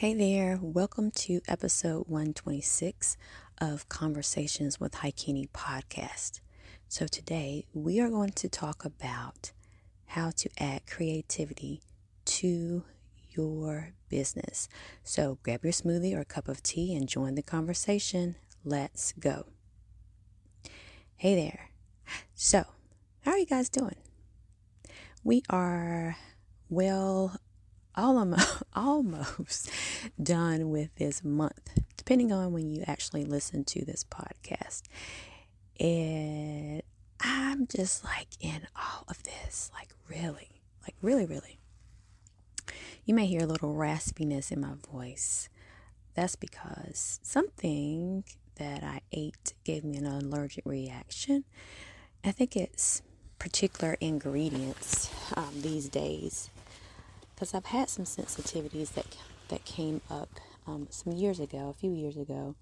Hey there, welcome to episode 126 of Conversations with Haikini podcast. So, today we are going to talk about how to add creativity to your business. So, grab your smoothie or cup of tea and join the conversation. Let's go. Hey there. So, how are you guys doing? We are well almost, almost done with this month, depending on when you actually listen to this podcast. And I'm just like in all of this, like really, like really, really. You may hear a little raspiness in my voice. That's because something that I ate gave me an allergic reaction. I think it's particular ingredients um, these days because I've had some sensitivities that that came up um, some years ago, a few years ago,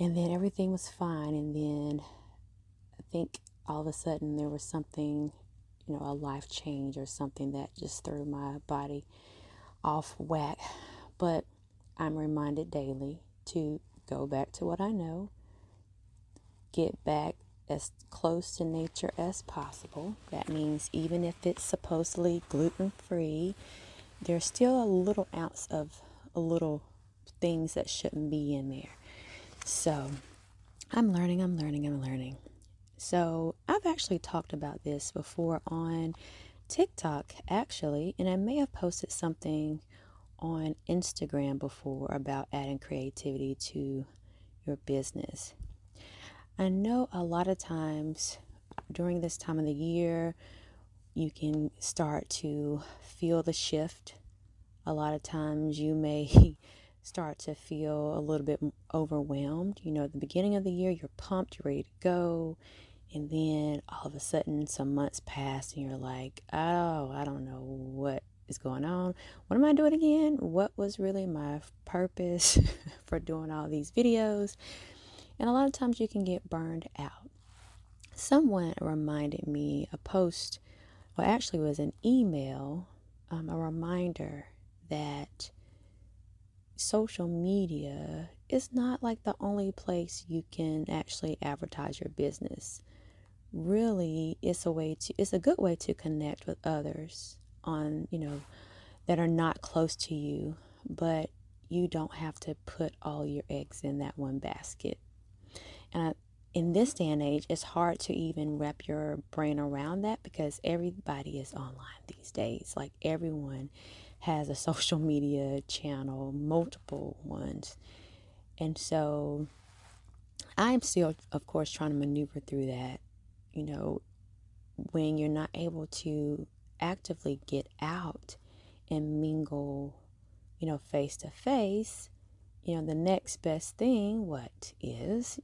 and then everything was fine, and then I think all of a sudden there was something, you know, a life change or something that just threw my body off whack. But I'm reminded daily to go back to what I know, get back as close to nature as possible. That means even if it's supposedly gluten free, there's still a little ounce of a little things that shouldn't be in there. So I'm learning, I'm learning, I'm learning. So I've actually talked about this before on TikTok, actually, and I may have posted something on Instagram before about adding creativity to your business. I know a lot of times during this time of the year, you can start to feel the shift. A lot of times you may start to feel a little bit overwhelmed. You know, at the beginning of the year, you're pumped, you're ready to go. And then all of a sudden, some months pass, and you're like, oh, I don't know what is going on. What am I doing again? What was really my purpose for doing all these videos? And a lot of times you can get burned out. Someone reminded me a post, well, actually, was an email, um, a reminder that social media is not like the only place you can actually advertise your business. Really, it's a way to, it's a good way to connect with others on, you know, that are not close to you, but you don't have to put all your eggs in that one basket. And I, in this day and age, it's hard to even wrap your brain around that because everybody is online these days. Like everyone has a social media channel, multiple ones. And so I'm still, of course, trying to maneuver through that. You know, when you're not able to actively get out and mingle, you know, face to face, you know, the next best thing, what is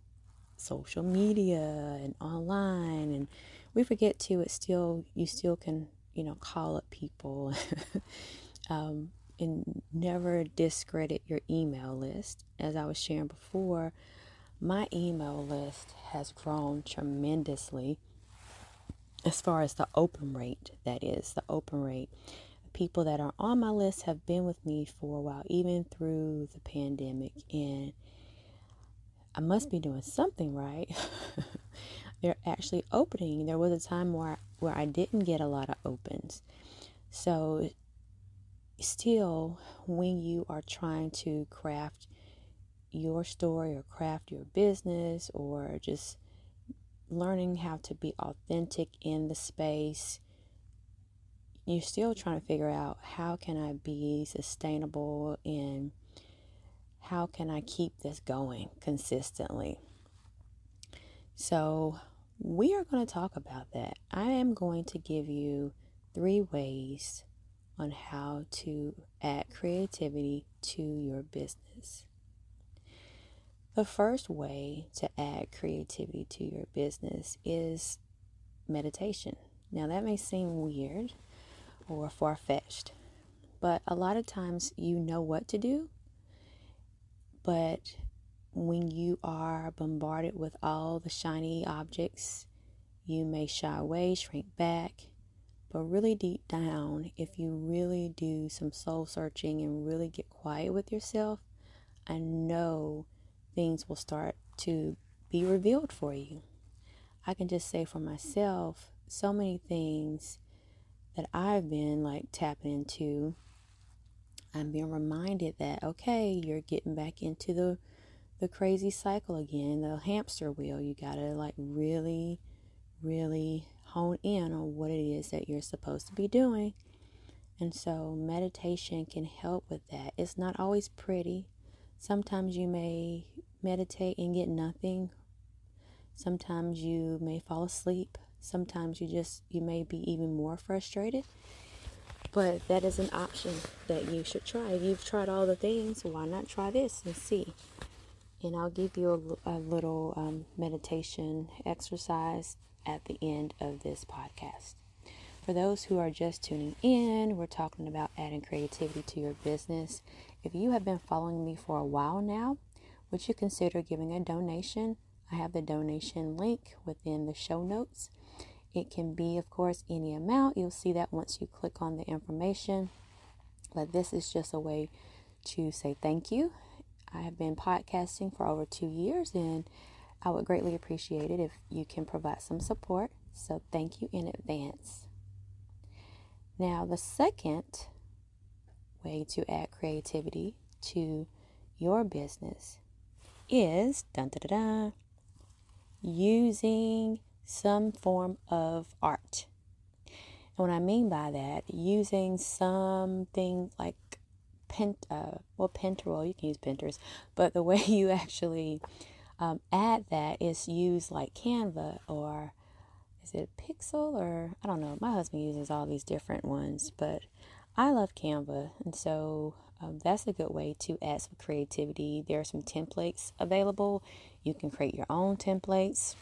social media and online and we forget to it still you still can you know call up people um, and never discredit your email list. As i was sharing before my email list has grown tremendously as far as the open rate that is the open rate. People that are on my list have been with me for a while even through the pandemic and I must be doing something right. They're actually opening. There was a time where where I didn't get a lot of opens. So still when you are trying to craft your story or craft your business or just learning how to be authentic in the space you're still trying to figure out how can I be sustainable in how can I keep this going consistently? So, we are going to talk about that. I am going to give you three ways on how to add creativity to your business. The first way to add creativity to your business is meditation. Now, that may seem weird or far fetched, but a lot of times you know what to do, but when you are bombarded with all the shiny objects, you may shy away, shrink back. But really deep down, if you really do some soul searching and really get quiet with yourself, I know things will start to be revealed for you. I can just say for myself, so many things that I've been like tapping into. I'm being reminded that okay, you're getting back into the the crazy cycle again, the hamster wheel. You got to like really, really hone in on what it is that you're supposed to be doing. And so meditation can help with that. It's not always pretty. Sometimes you may meditate and get nothing. Sometimes you may fall asleep. Sometimes you just you may be even more frustrated. But that is an option that you should try. If you've tried all the things, why not try this and see? and I'll give you a, a little um, meditation exercise at the end of this podcast. For those who are just tuning in, we're talking about adding creativity to your business. If you have been following me for a while now, would you consider giving a donation? I have the donation link within the show notes. It can be, of course, any amount. You'll see that once you click on the information. But this is just a way to say thank you I have been podcasting for over two years, and I would greatly appreciate it if you can provide some support. So, thank you in advance. Now, the second way to add creativity to your business is dun, dun, dun, using some form of art. And what I mean by that, using something like Pent, uh, well, Pinterest, you can use Pinterest, but the way you actually um, add that is use like Canva or is it Pixel or I don't know. My husband uses all these different ones, but I love Canva, and so um, that's a good way to add some creativity. There are some templates available. You can create your own templates.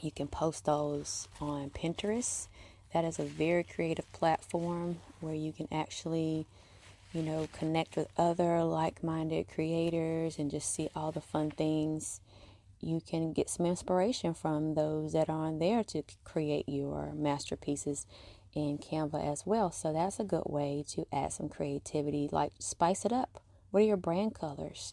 You can post those on Pinterest. That is a very creative platform where you can actually you know, connect with other like minded creators and just see all the fun things. You can get some inspiration from those that are on there to create your masterpieces in Canva as well. So that's a good way to add some creativity, like spice it up. What are your brand colors?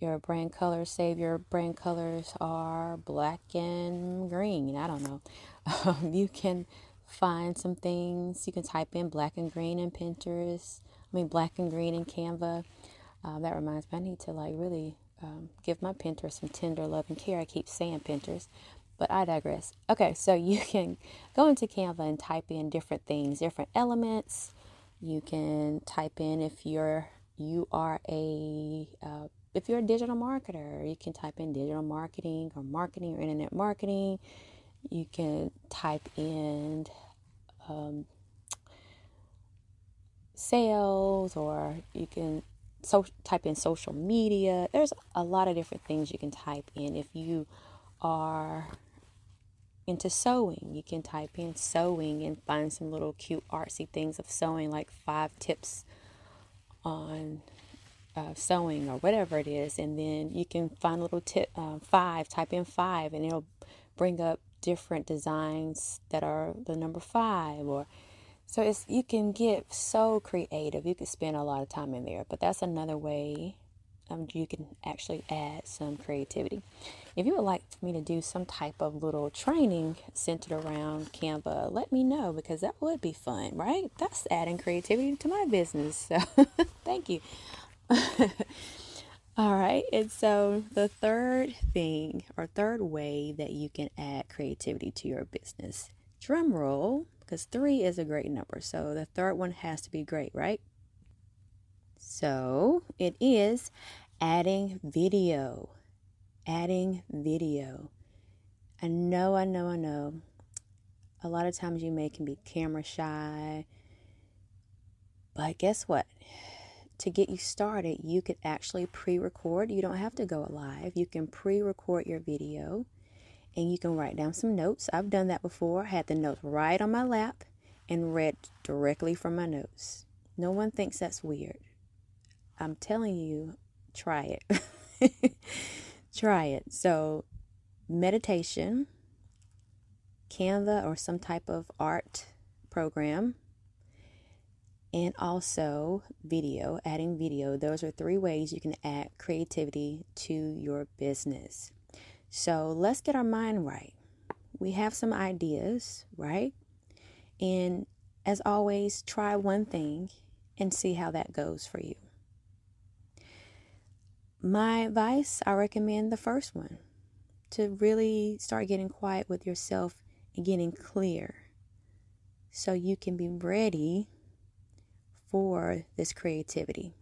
Your brand colors, say your brand colors are black and green. I don't know. Um, you can find some things. You can type in black and green in Pinterest. I mean, black and green in Canva. Uh, that reminds me, I need to like really um, give my Pinterest some tender love and care. I keep saying Pinterest, but I digress. Okay, so you can go into Canva and type in different things, different elements. You can type in if you're you are a uh, if you're a digital marketer, you can type in digital marketing or marketing or internet marketing. You can type in um, sales or you can so type in social media. There's a lot of different things you can type in. If you are into sewing, you can type in sewing and find some little cute artsy things of sewing, like five tips on uh, sewing or whatever it is. And then you can find a little tip uh, five, type in five, and it'll bring up different designs that are the number five or so it's you can get so creative. You can spend a lot of time in there, but that's another way um, you can actually add some creativity. If you would like me to do some type of little training centered around Canva, let me know because that would be fun, right? That's adding creativity to my business. So thank you. All right. And so the third thing or third way that you can add creativity to your business, drum roll, because three is a great number. So the third one has to be great, right? So it is adding video. Adding video. I know, I know, I know. A lot of times you may can be camera shy. But guess what? To get you started, you could actually pre record. You don't have to go live. You can pre record your video and you can write down some notes. I've done that before. Had the notes right on my lap and read directly from my notes. No one thinks that's weird. I'm telling you, try it. try it. So, meditation, Canva, or some type of art program and also video, adding video. Those are three ways you can add creativity to your business. So let's get our mind right. We have some ideas, right? And as always, try one thing and see how that goes for you. My advice I recommend the first one to really start getting quiet with yourself and getting clear so you can be ready for this creativity.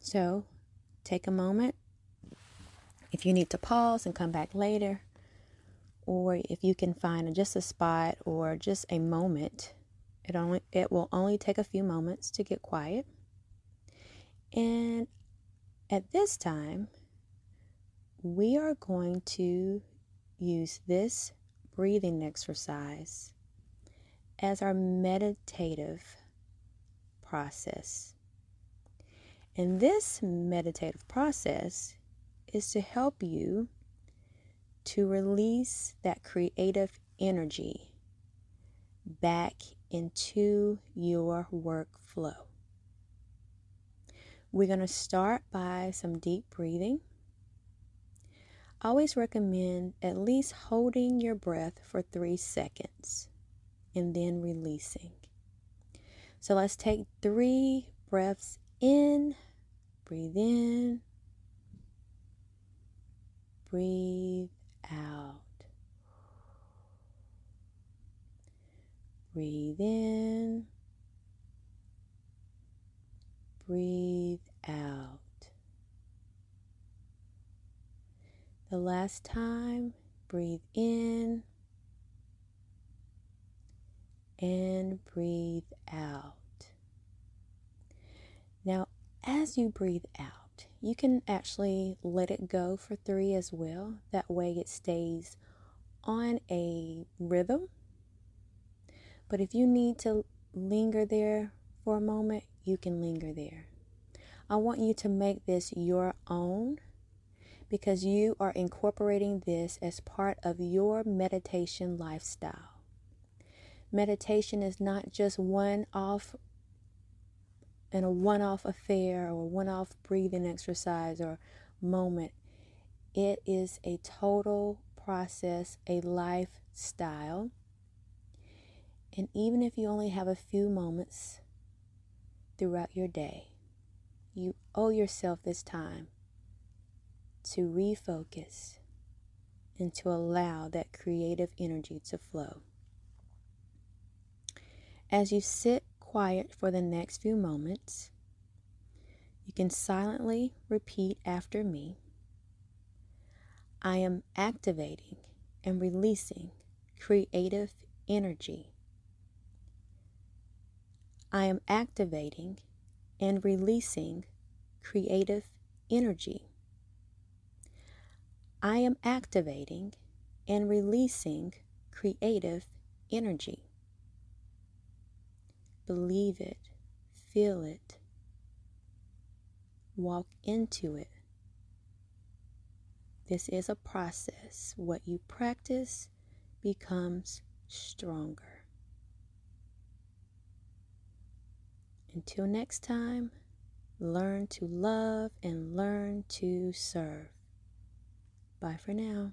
So take a moment. If you need to pause and come back later, or if you can find just a spot or just a moment, it only it will only take a few moments to get quiet. And at this time, we are going to use this breathing exercise as our meditative process. And this meditative process is to help you to release that creative energy back into your workflow. We're going to start by some deep breathing. I always recommend at least holding your breath for three seconds and then releasing. So let's take three breaths in, breathe in, breathe out. Breathe in, breathe out. The last time, breathe in and breathe out. Now, as you breathe out, you can actually let it go for three as well. That way it stays on a rhythm. But if you need to linger there for a moment, you can linger there. I want you to make this your own because you are incorporating this as part of your meditation lifestyle meditation is not just one off and a one off affair or one off breathing exercise or moment. It is a total process, a lifestyle. And even if you only have a few moments throughout your day, you owe yourself this time to refocus and to allow that creative energy to flow. As you sit quiet for the next few moments, you can silently repeat after me I am activating and releasing creative energy. I am activating and releasing creative energy. I am activating and releasing creative energy. Believe it, feel it, walk into it. This is a process. What you practice becomes stronger. Until next time, learn to love and learn to serve. Bye for now.